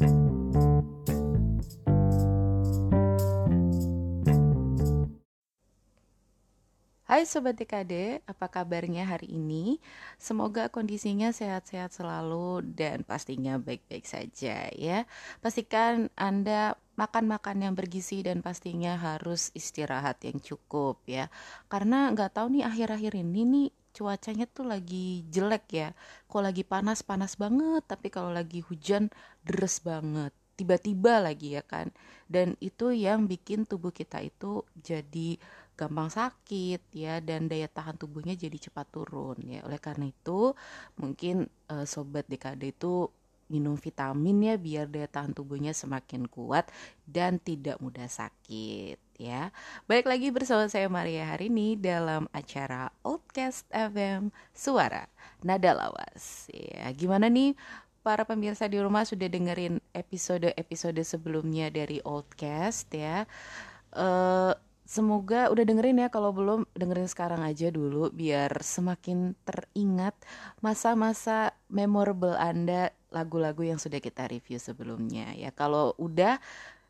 Hai Sobat TKD, apa kabarnya hari ini? Semoga kondisinya sehat-sehat selalu dan pastinya baik-baik saja ya. Pastikan Anda makan-makan yang bergizi dan pastinya harus istirahat yang cukup ya. Karena nggak tahu nih akhir-akhir ini nih cuacanya tuh lagi jelek ya. Kalau lagi panas panas banget, tapi kalau lagi hujan deres banget. Tiba-tiba lagi ya kan. Dan itu yang bikin tubuh kita itu jadi gampang sakit ya dan daya tahan tubuhnya jadi cepat turun ya. Oleh karena itu, mungkin uh, sobat DKD itu minum vitamin ya biar daya tahan tubuhnya semakin kuat dan tidak mudah sakit ya. Baik lagi bersama saya Maria hari ini dalam acara Outcast FM Suara Nada Lawas. Ya, gimana nih para pemirsa di rumah sudah dengerin episode-episode sebelumnya dari Outcast ya. Uh, Semoga udah dengerin ya kalau belum dengerin sekarang aja dulu biar semakin teringat masa-masa memorable Anda lagu-lagu yang sudah kita review sebelumnya ya. Kalau udah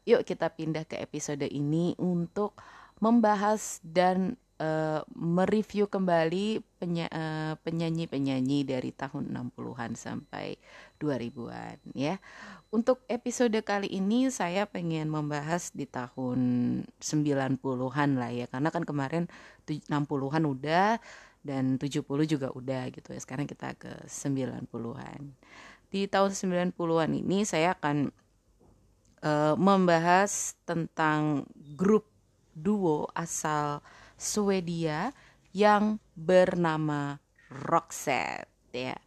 yuk kita pindah ke episode ini untuk membahas dan uh, mereview kembali eh, penyanyi-penyanyi dari tahun 60-an sampai 2000-an ya. Untuk episode kali ini saya pengen membahas di tahun 90-an lah ya karena kan kemarin 60-an udah dan 70 juga udah gitu ya. Sekarang kita ke 90-an. Di tahun 90-an ini saya akan uh, membahas tentang grup duo asal Swedia yang bernama Roxette ya.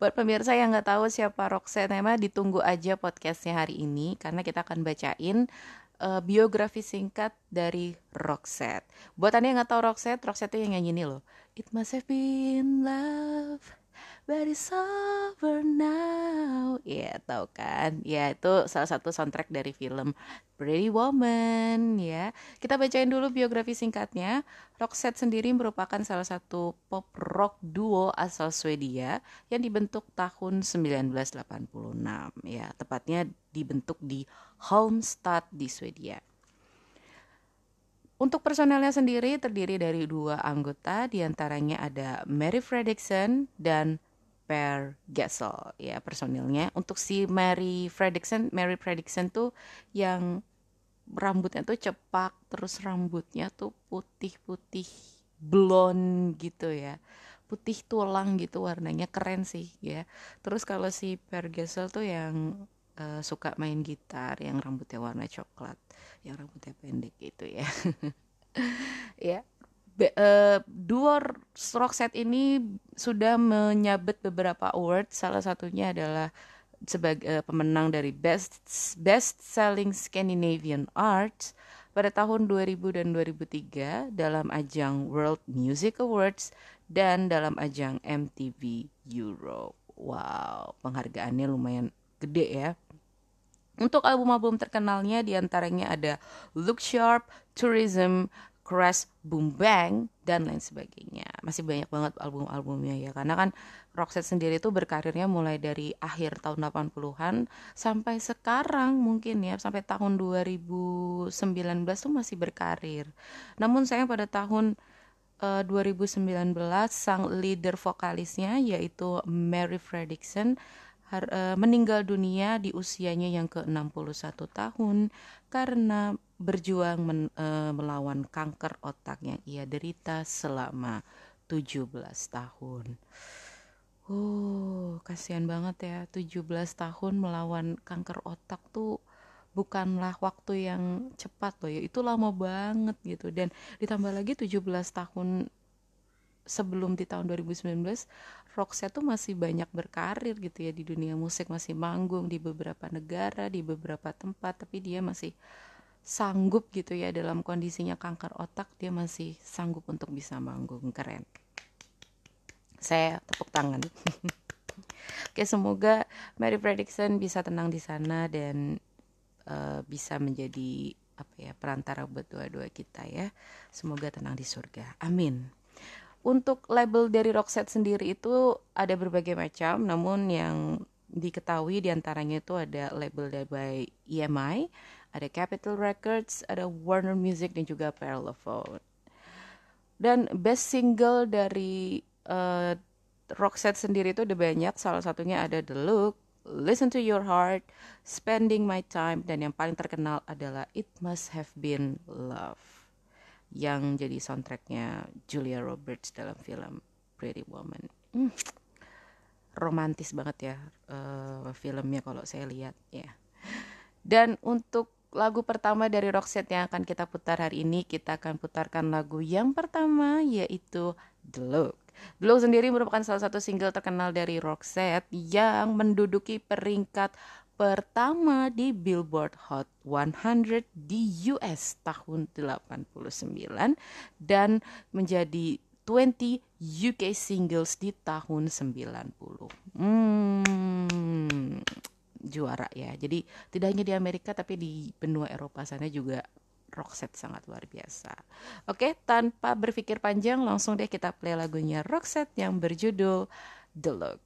Buat pemirsa yang nggak tahu siapa Roxette memang ditunggu aja podcastnya hari ini karena kita akan bacain uh, biografi singkat dari Roxette. Buat anda yang nggak tahu Roxette, Roxette itu yang nyanyi ini loh. It must have been love but it's over now. Ya, tahu kan? Ya, itu salah satu soundtrack dari film Pretty Woman, ya. Kita bacain dulu biografi singkatnya. Roxette sendiri merupakan salah satu pop rock duo asal Swedia yang dibentuk tahun 1986, ya. Tepatnya dibentuk di Halmstad di Swedia. Untuk personelnya sendiri terdiri dari dua anggota, di antaranya ada Mary Fredriksson dan Per Gessel ya personilnya. Untuk si Mary Fredriksson, Mary Fredriksson tuh yang rambutnya tuh cepak, terus rambutnya tuh putih-putih blonde gitu ya. Putih tulang gitu warnanya keren sih ya. Terus kalau si Per Gessel tuh yang uh, suka main gitar yang rambutnya warna coklat yang rambutnya pendek gitu ya ya Be, uh, duo rock set ini sudah menyabet beberapa award salah satunya adalah sebagai uh, pemenang dari best best selling Scandinavian Arts pada tahun 2000 dan 2003 dalam ajang World Music Awards dan dalam ajang MTV Europe. Wow, penghargaannya lumayan gede ya. Untuk album-album terkenalnya di antaranya ada Look Sharp, Tourism, Crash, Boom Bang, dan lain sebagainya. Masih banyak banget album-albumnya ya. Karena kan Roxette sendiri itu berkarirnya mulai dari akhir tahun 80-an sampai sekarang mungkin ya. Sampai tahun 2019 tuh masih berkarir. Namun saya pada tahun uh, eh, 2019 sang leader vokalisnya yaitu Mary Fredriksson uh, meninggal dunia di usianya yang ke-61 tahun karena berjuang men, uh, melawan kanker otak yang ia derita selama 17 tahun. Oh, kasihan banget ya, 17 tahun melawan kanker otak tuh bukanlah waktu yang cepat loh ya. Itu lama banget gitu dan ditambah lagi 17 tahun sebelum di tahun 2019 Roxette tuh masih banyak berkarir gitu ya di dunia musik masih manggung di beberapa negara di beberapa tempat tapi dia masih sanggup gitu ya dalam kondisinya kanker otak dia masih sanggup untuk bisa manggung. Keren. Saya tepuk tangan. Oke semoga Mary Fredrickson bisa tenang di sana dan uh, bisa menjadi apa ya perantara buat dua-dua kita ya. Semoga tenang di surga. Amin. Untuk label dari Roxette sendiri itu ada berbagai macam namun yang diketahui di antaranya itu ada label dari EMI ada Capitol Records, ada Warner Music dan juga Parlophone. Dan best single dari uh, Roxette sendiri itu ada banyak, salah satunya ada The Look, Listen to Your Heart, Spending My Time, dan yang paling terkenal adalah It Must Have Been Love yang jadi soundtracknya Julia Roberts dalam film Pretty Woman. Hmm, romantis banget ya uh, filmnya kalau saya lihat ya. Yeah. Dan untuk lagu pertama dari Roxette yang akan kita putar hari ini kita akan putarkan lagu yang pertama yaitu The Look. The Look sendiri merupakan salah satu single terkenal dari Roxette yang menduduki peringkat pertama di Billboard Hot 100 di US tahun 89 dan menjadi 20 UK singles di tahun 90. Hmm juara ya. Jadi tidak hanya di Amerika tapi di benua Eropa sana juga Roxette sangat luar biasa. Oke, tanpa berpikir panjang langsung deh kita play lagunya Roxette yang berjudul The Look.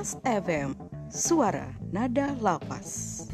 FM, suara nada lapas.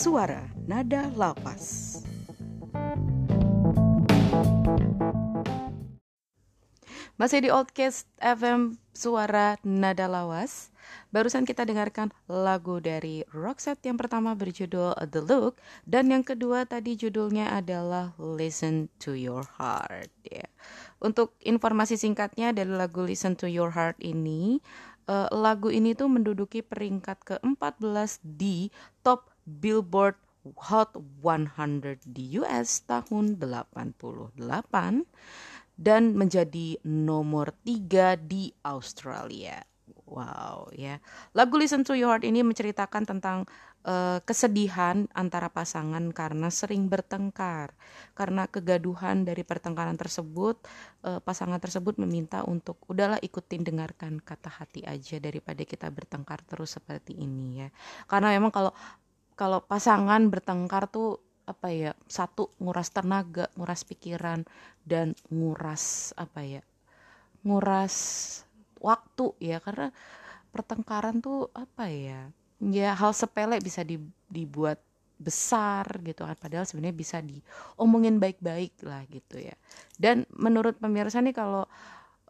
Suara nada lapas. Masih di Outcast FM, suara nada lawas. Barusan kita dengarkan lagu dari Roxette yang pertama berjudul The Look dan yang kedua tadi judulnya adalah Listen to Your Heart ya. Untuk informasi singkatnya dari lagu Listen to Your Heart ini uh, lagu ini tuh menduduki peringkat ke-14 di top Billboard Hot 100 di US tahun 88 dan menjadi nomor 3 di Australia. Wow ya. Lagu Listen to Your Heart ini menceritakan tentang uh, kesedihan antara pasangan karena sering bertengkar. Karena kegaduhan dari pertengkaran tersebut, uh, pasangan tersebut meminta untuk udahlah ikutin dengarkan kata hati aja daripada kita bertengkar terus seperti ini ya. Karena memang kalau kalau pasangan bertengkar tuh apa ya satu nguras tenaga nguras pikiran dan nguras apa ya nguras waktu ya. Karena pertengkaran tuh apa ya ya hal sepele bisa dibuat besar gitu kan. Padahal sebenarnya bisa diomongin baik-baik lah gitu ya. Dan menurut pemirsa nih kalau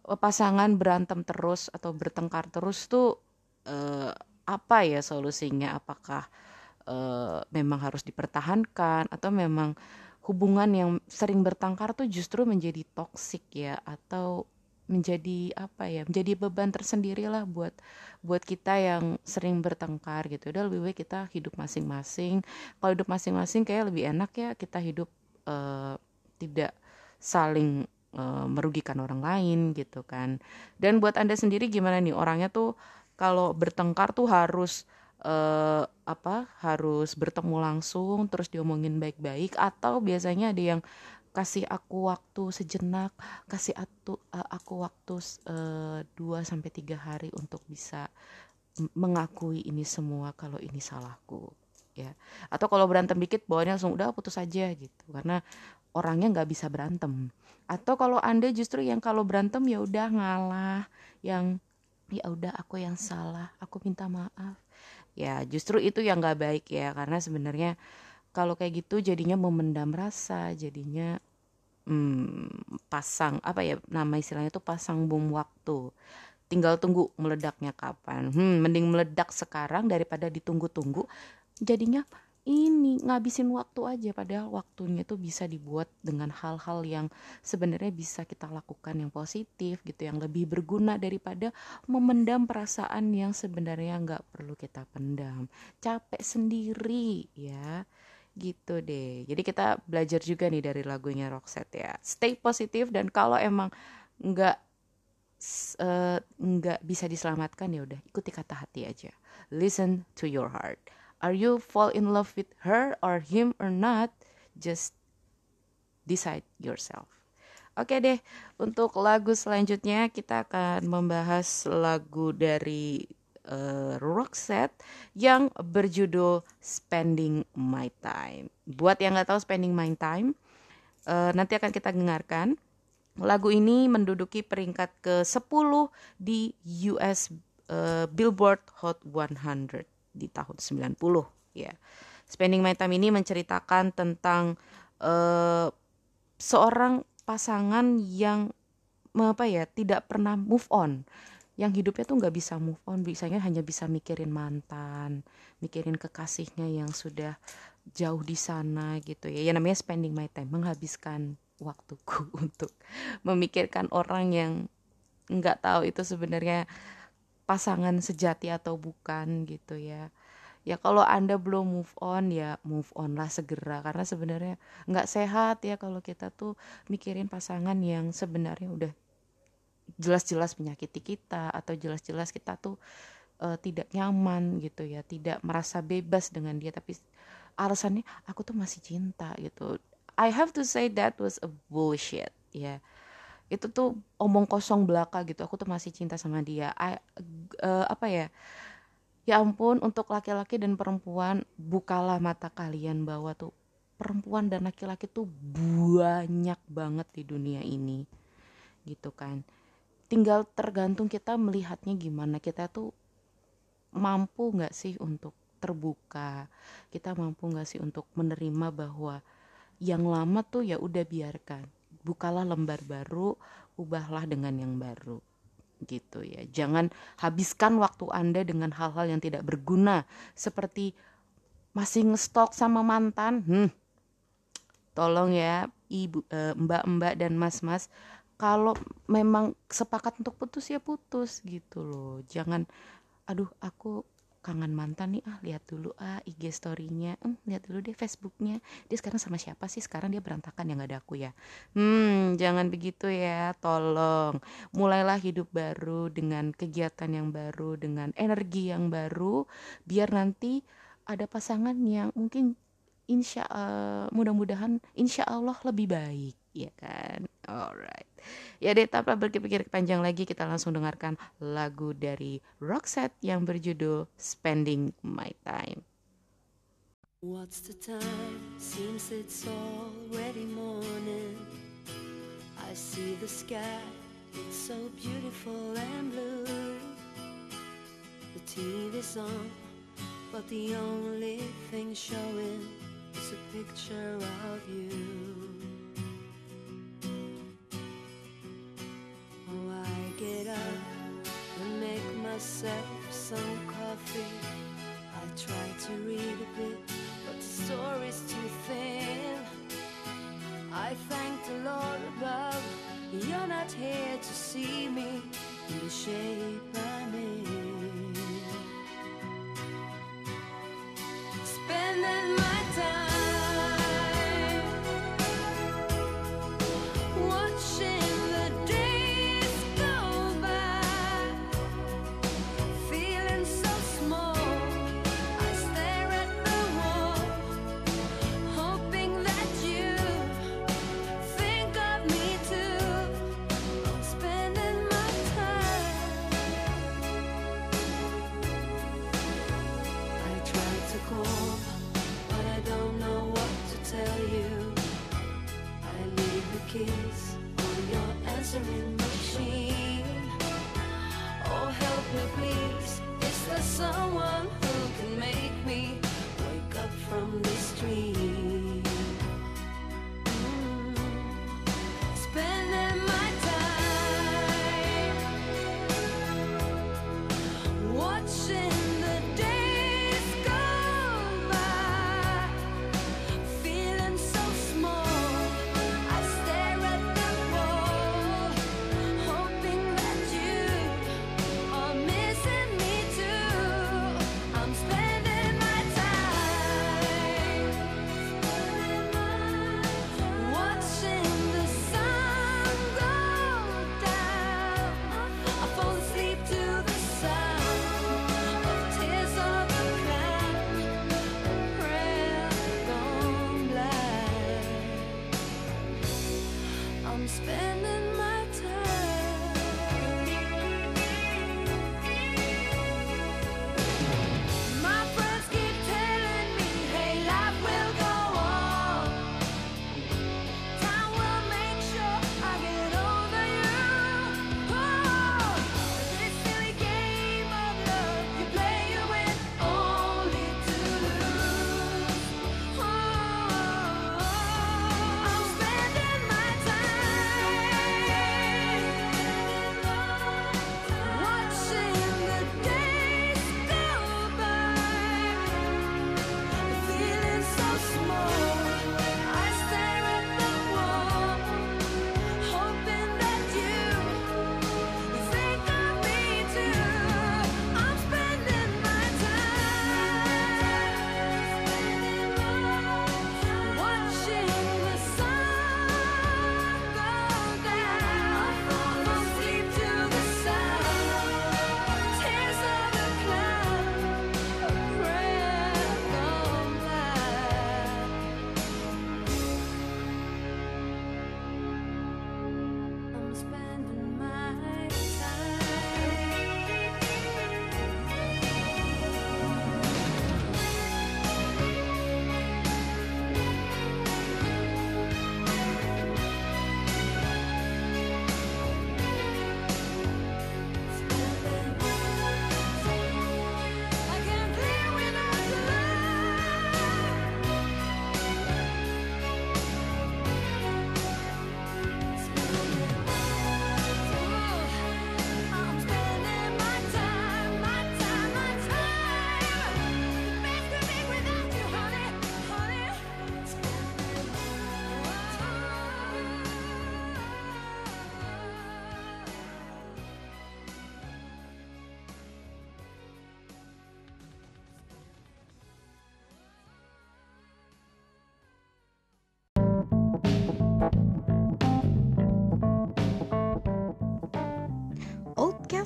eh, pasangan berantem terus atau bertengkar terus tuh eh, apa ya solusinya? Apakah eh, memang harus dipertahankan atau memang hubungan yang sering bertengkar tuh justru menjadi toksik ya atau menjadi apa ya menjadi beban tersendiri lah buat buat kita yang sering bertengkar gitu. Udah lebih baik kita hidup masing-masing. Kalau hidup masing-masing kayak lebih enak ya kita hidup uh, tidak saling uh, merugikan orang lain gitu kan. Dan buat anda sendiri gimana nih orangnya tuh kalau bertengkar tuh harus uh, apa harus bertemu langsung terus diomongin baik-baik atau biasanya ada yang kasih aku waktu sejenak, kasih aku, uh, aku waktu eh, 2 sampai tiga hari untuk bisa mengakui ini semua kalau ini salahku ya. Atau kalau berantem dikit bawaannya langsung udah putus aja gitu karena orangnya nggak bisa berantem. Atau kalau Anda justru yang kalau berantem ya udah ngalah, yang ya udah aku yang salah, aku minta maaf. Ya, justru itu yang nggak baik ya karena sebenarnya kalau kayak gitu jadinya memendam rasa jadinya hmm, pasang apa ya nama istilahnya itu pasang bom waktu. Tinggal tunggu meledaknya kapan. Hmm, mending meledak sekarang daripada ditunggu-tunggu jadinya ini ngabisin waktu aja. Padahal waktunya itu bisa dibuat dengan hal-hal yang sebenarnya bisa kita lakukan yang positif gitu yang lebih berguna daripada memendam perasaan yang sebenarnya nggak perlu kita pendam. Capek sendiri ya. Gitu deh. Jadi kita belajar juga nih dari lagunya Roxette ya. Stay positif dan kalau emang nggak uh, nggak bisa diselamatkan ya udah ikuti kata hati aja. Listen to your heart are you fall in love with her or him or not just decide yourself Oke deh, untuk lagu selanjutnya kita akan membahas lagu dari uh, Roxette yang berjudul Spending My Time. Buat yang nggak tahu Spending My Time, uh, nanti akan kita dengarkan. Lagu ini menduduki peringkat ke-10 di US uh, eh, Billboard Hot 100 di tahun 90 ya. Spending My Time ini menceritakan tentang uh, seorang pasangan yang apa ya tidak pernah move on yang hidupnya tuh nggak bisa move on bisanya hanya bisa mikirin mantan mikirin kekasihnya yang sudah jauh di sana gitu ya ya namanya spending my time menghabiskan waktuku untuk memikirkan orang yang nggak tahu itu sebenarnya pasangan sejati atau bukan gitu ya. Ya kalau anda belum move on ya move on lah segera. Karena sebenarnya nggak sehat ya kalau kita tuh mikirin pasangan yang sebenarnya udah jelas-jelas menyakiti kita atau jelas-jelas kita tuh uh, tidak nyaman gitu ya tidak merasa bebas dengan dia. Tapi alasannya aku tuh masih cinta gitu. I have to say that was a bullshit ya itu tuh omong kosong belaka gitu. Aku tuh masih cinta sama dia. I, uh, apa ya? Ya ampun untuk laki-laki dan perempuan bukalah mata kalian bahwa tuh perempuan dan laki-laki tuh banyak banget di dunia ini. Gitu kan. Tinggal tergantung kita melihatnya gimana. Kita tuh mampu nggak sih untuk terbuka? Kita mampu nggak sih untuk menerima bahwa yang lama tuh ya udah biarkan bukalah lembar baru ubahlah dengan yang baru. Gitu ya. Jangan habiskan waktu anda dengan hal-hal yang tidak berguna seperti masih ngestok sama mantan. Hmm. Tolong ya ibu eh, mbak-mbak dan mas-mas kalau memang sepakat untuk putus ya putus gitu loh. Jangan aduh aku kangen mantan nih ah lihat dulu ah IG storynya. Hmm, lihat dulu deh Facebooknya. Dia sekarang sama siapa sih? Sekarang dia berantakan yang gak ada aku ya. Hmm jangan begitu ya tolong. Mulailah hidup baru dengan kegiatan yang baru dengan energi yang baru biar nanti ada pasangan yang mungkin insya uh, mudah-mudahan insya Allah lebih baik ya kan? Alright. Ya deh tanpa berpikir panjang lagi kita langsung dengarkan lagu dari Roxette yang berjudul Spending My Time. What's the time? Seems it's already morning. I see the sky, it's so beautiful and blue. The TV's on, but the only thing showing is a picture of you Oh, I get up and make myself some coffee. I try to read a bit, but the story's too thin. I thank the Lord above, you're not here to see me in the shape I'm in. Spending my missing I'm spending my time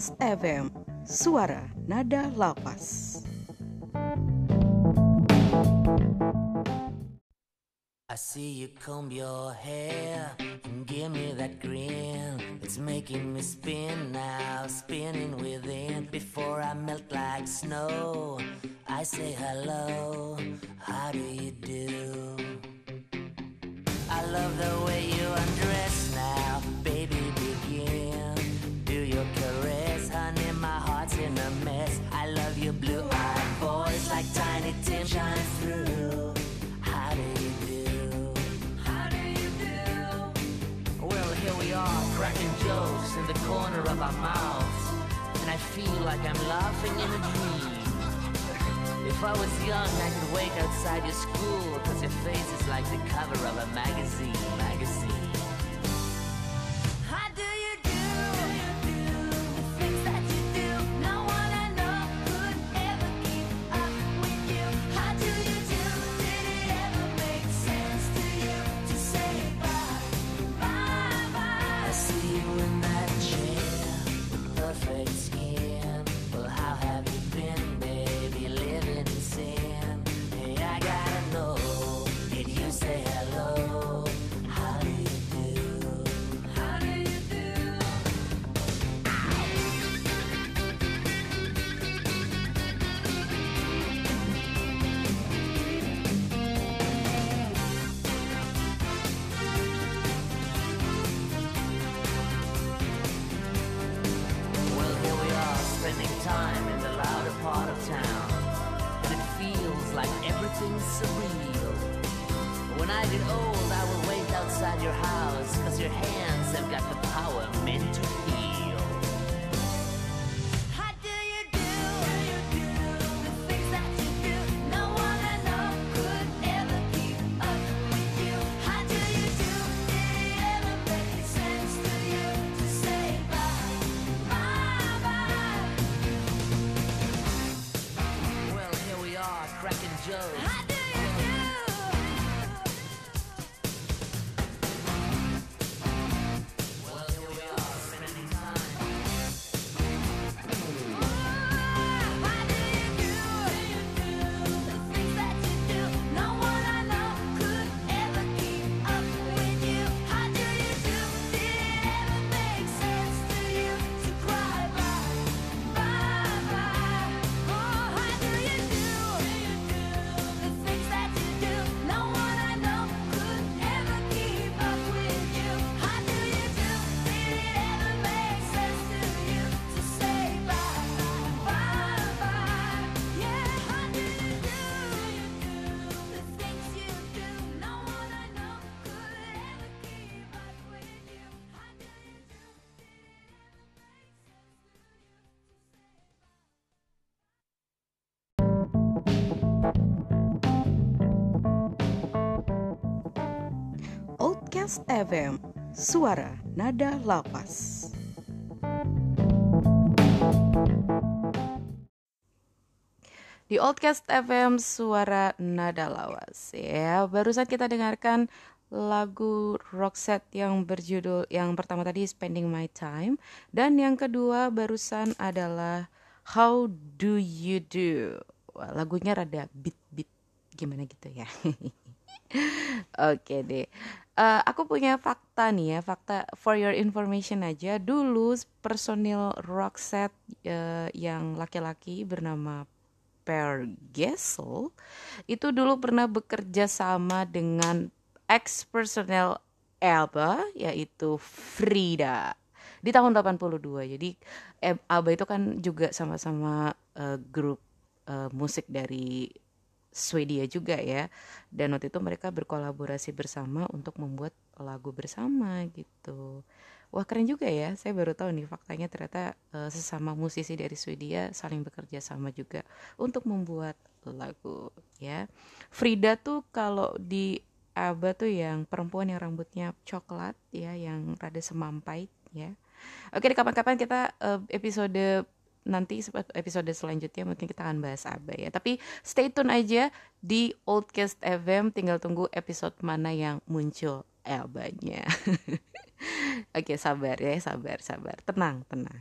Outcast FM, suara nada lapas. I see you comb your hair and give me that grin. It's making me spin now, spinning within. Before I melt like snow, I say hello. How do you do? I love the way you undress now, of our mouths, and I feel like I'm laughing in a dream. If I was young, I could wait outside your school, cause your face is like the cover of a magazine, magazine. Outcast FM, suara nada lapas. Di Oldcast FM Suara Nada Lawas ya. Barusan kita dengarkan lagu Roxette yang berjudul yang pertama tadi Spending My Time dan yang kedua barusan adalah How Do You Do. Wah, lagunya rada beat-beat gimana gitu ya. Oke deh. Eh, aku punya fakta nih ya, fakta for your information aja. Dulu personil Roxette eh, yang laki-laki bernama Per Gessel itu dulu pernah bekerja sama dengan ex personel ABBA yaitu Frida di tahun 82. Jadi ABBA itu kan juga sama-sama eh, grup eh, musik dari Swedia juga ya. Dan waktu itu mereka berkolaborasi bersama untuk membuat lagu bersama gitu. Wah keren juga ya, saya baru tahu nih faktanya ternyata eh, sesama musisi dari Swedia saling bekerja sama juga untuk membuat lagu ya. Frida tuh kalau di ABBA tuh yang perempuan yang rambutnya coklat ya, yang rada semampai ya. Oke, kapan-kapan kita eh, episode nanti episode selanjutnya mungkin kita akan bahas ABBA ya. Tapi stay tune aja di Oldcast FM, tinggal tunggu episode mana yang muncul ABBA-nya. Oke, sabar ya, sabar, sabar. Tenang, tenang.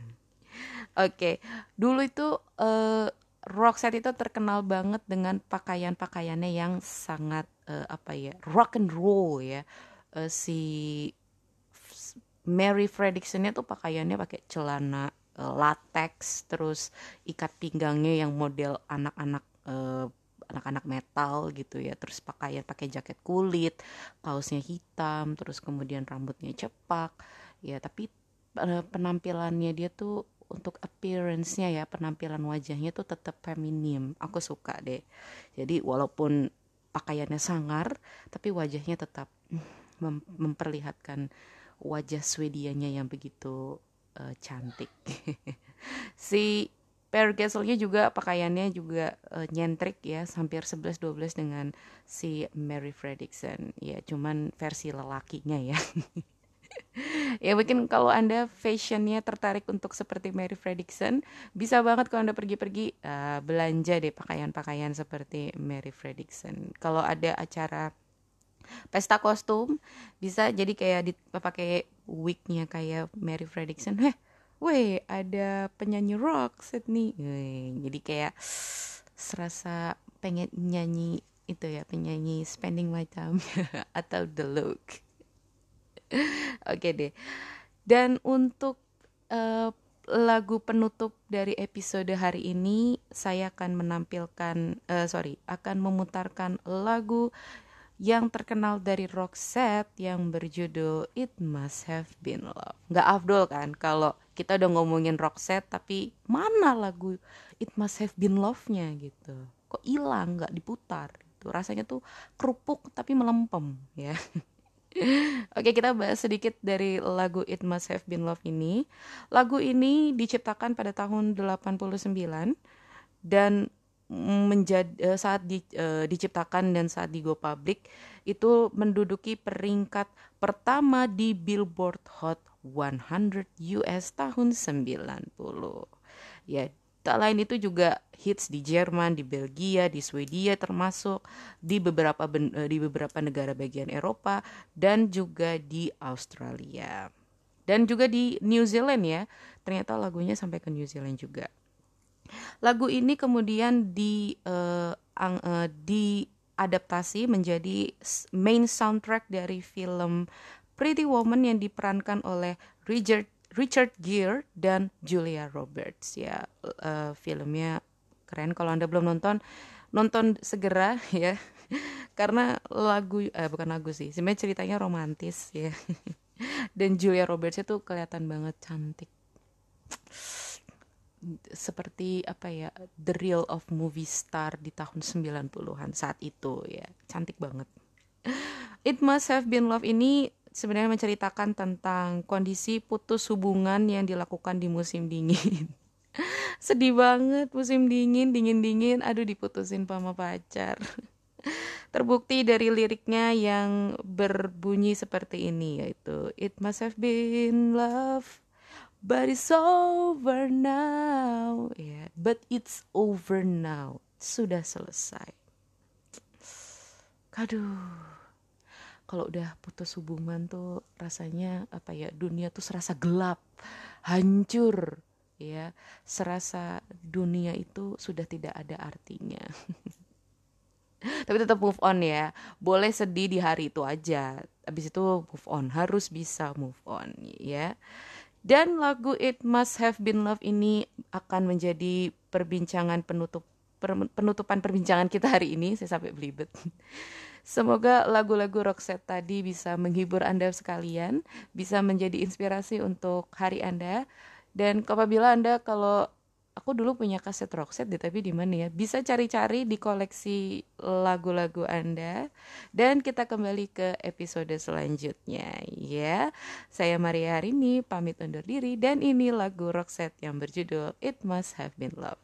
Oke, dulu itu uh, Roxette itu terkenal banget dengan pakaian-pakaiannya yang sangat uh, apa ya rock and roll ya. Uh, si Mary Fredriksonnya tuh pakaiannya pakai celana latex, terus ikat pinggangnya yang model anak-anak uh, anak-anak metal gitu ya. Terus pakaian pakai jaket kulit kaosnya hitam terus kemudian rambutnya cepak. Ya tapi penampilannya dia tuh untuk appearance-nya ya penampilan wajahnya tuh tetap feminim. Aku suka deh. Jadi walaupun pakaiannya sangar tapi wajahnya tetap mem memperlihatkan wajah Swedianya yang begitu uh, cantik. Si Per Gasolnya juga pakaiannya juga uh, nyentrik ya hampir 11-12 dengan si Mary Fredrickson. Ya cuman versi lelakinya ya. Ya mungkin kalau anda fashionnya tertarik untuk seperti Mary Fredrickson bisa banget kalau anda pergi-pergi uh, belanja deh pakaian-pakaian seperti Mary Fredrickson. Kalau ada acara pesta kostum bisa jadi kayak dipakai wignya kayak Mary Fredrickson. Heh weh ada penyanyi rock set nih jadi kayak serasa pengen nyanyi itu ya penyanyi spending my time atau the look. Oke okay deh. Dan untuk uh, lagu penutup dari episode hari ini saya akan menampilkan uh, sorry akan memutarkan lagu yang terkenal dari Roxette yang berjudul It Must Have Been Love. Nggak afdol kan kalau kita udah ngomongin Roxette tapi mana lagu It Must Have Been Love-nya gitu. Kok hilang nggak diputar gitu. Rasanya tuh kerupuk tapi melempem ya. Oke kita bahas sedikit dari lagu It Must Have Been Love ini. Lagu ini diciptakan pada tahun 89 dan menjadi uh, saat di, uh, diciptakan dan saat di go public itu menduduki peringkat pertama di Billboard Hot 100 US tahun 90. Ya, tak lain itu juga hits di Jerman, di Belgia, di Swedia termasuk di beberapa uh, di beberapa negara bagian Eropa dan juga di Australia. Dan juga di New Zealand ya. Ternyata lagunya sampai ke New Zealand juga. Lagu ini kemudian di uh, ang, uh, diadaptasi menjadi main soundtrack dari film Pretty Woman yang diperankan oleh Richard Richard Gere dan Julia Roberts. Ya uh, filmnya keren. Kalau anda belum nonton nonton segera ya. Karena lagu eh bukan lagu sih sebenarnya ceritanya romantis ya. Dan Julia Roberts itu kelihatan banget cantik seperti apa ya the real of movie star di tahun 90-an saat itu ya. Cantik banget. It Must Have Been Love ini sebenarnya menceritakan tentang kondisi putus hubungan yang dilakukan di musim dingin. Sedih banget musim dingin dingin dingin aduh diputusin sama pacar. Terbukti dari liriknya yang berbunyi seperti ini yaitu It must have been love But it's over now. Yeah, but it's over now. Sudah selesai. Aduh. Kalau udah putus hubungan tuh rasanya apa ya? Dunia tuh serasa gelap, hancur, ya. Serasa dunia itu sudah tidak ada artinya. Tapi tetap move on ya. Boleh sedih di hari itu aja. Habis itu move on, harus bisa move on ya. Dan lagu It Must Have Been Love ini akan menjadi perbincangan penutup penutupan perbincangan kita hari ini. Saya sampai belibet. Semoga lagu-lagu Roxette tadi bisa menghibur Anda sekalian, bisa menjadi inspirasi untuk hari Anda. Dan apabila Anda kalau aku dulu punya kaset Roxette deh tapi di mana ya? Bisa cari-cari di koleksi lagu-lagu anda. Dan kita kembali ke episode selanjutnya ya. Saya Maria hari ini pamit undur diri. Dan ini lagu Roxette yang berjudul It Must Have Been Love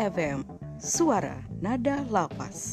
FM, Suara Nada Lapas.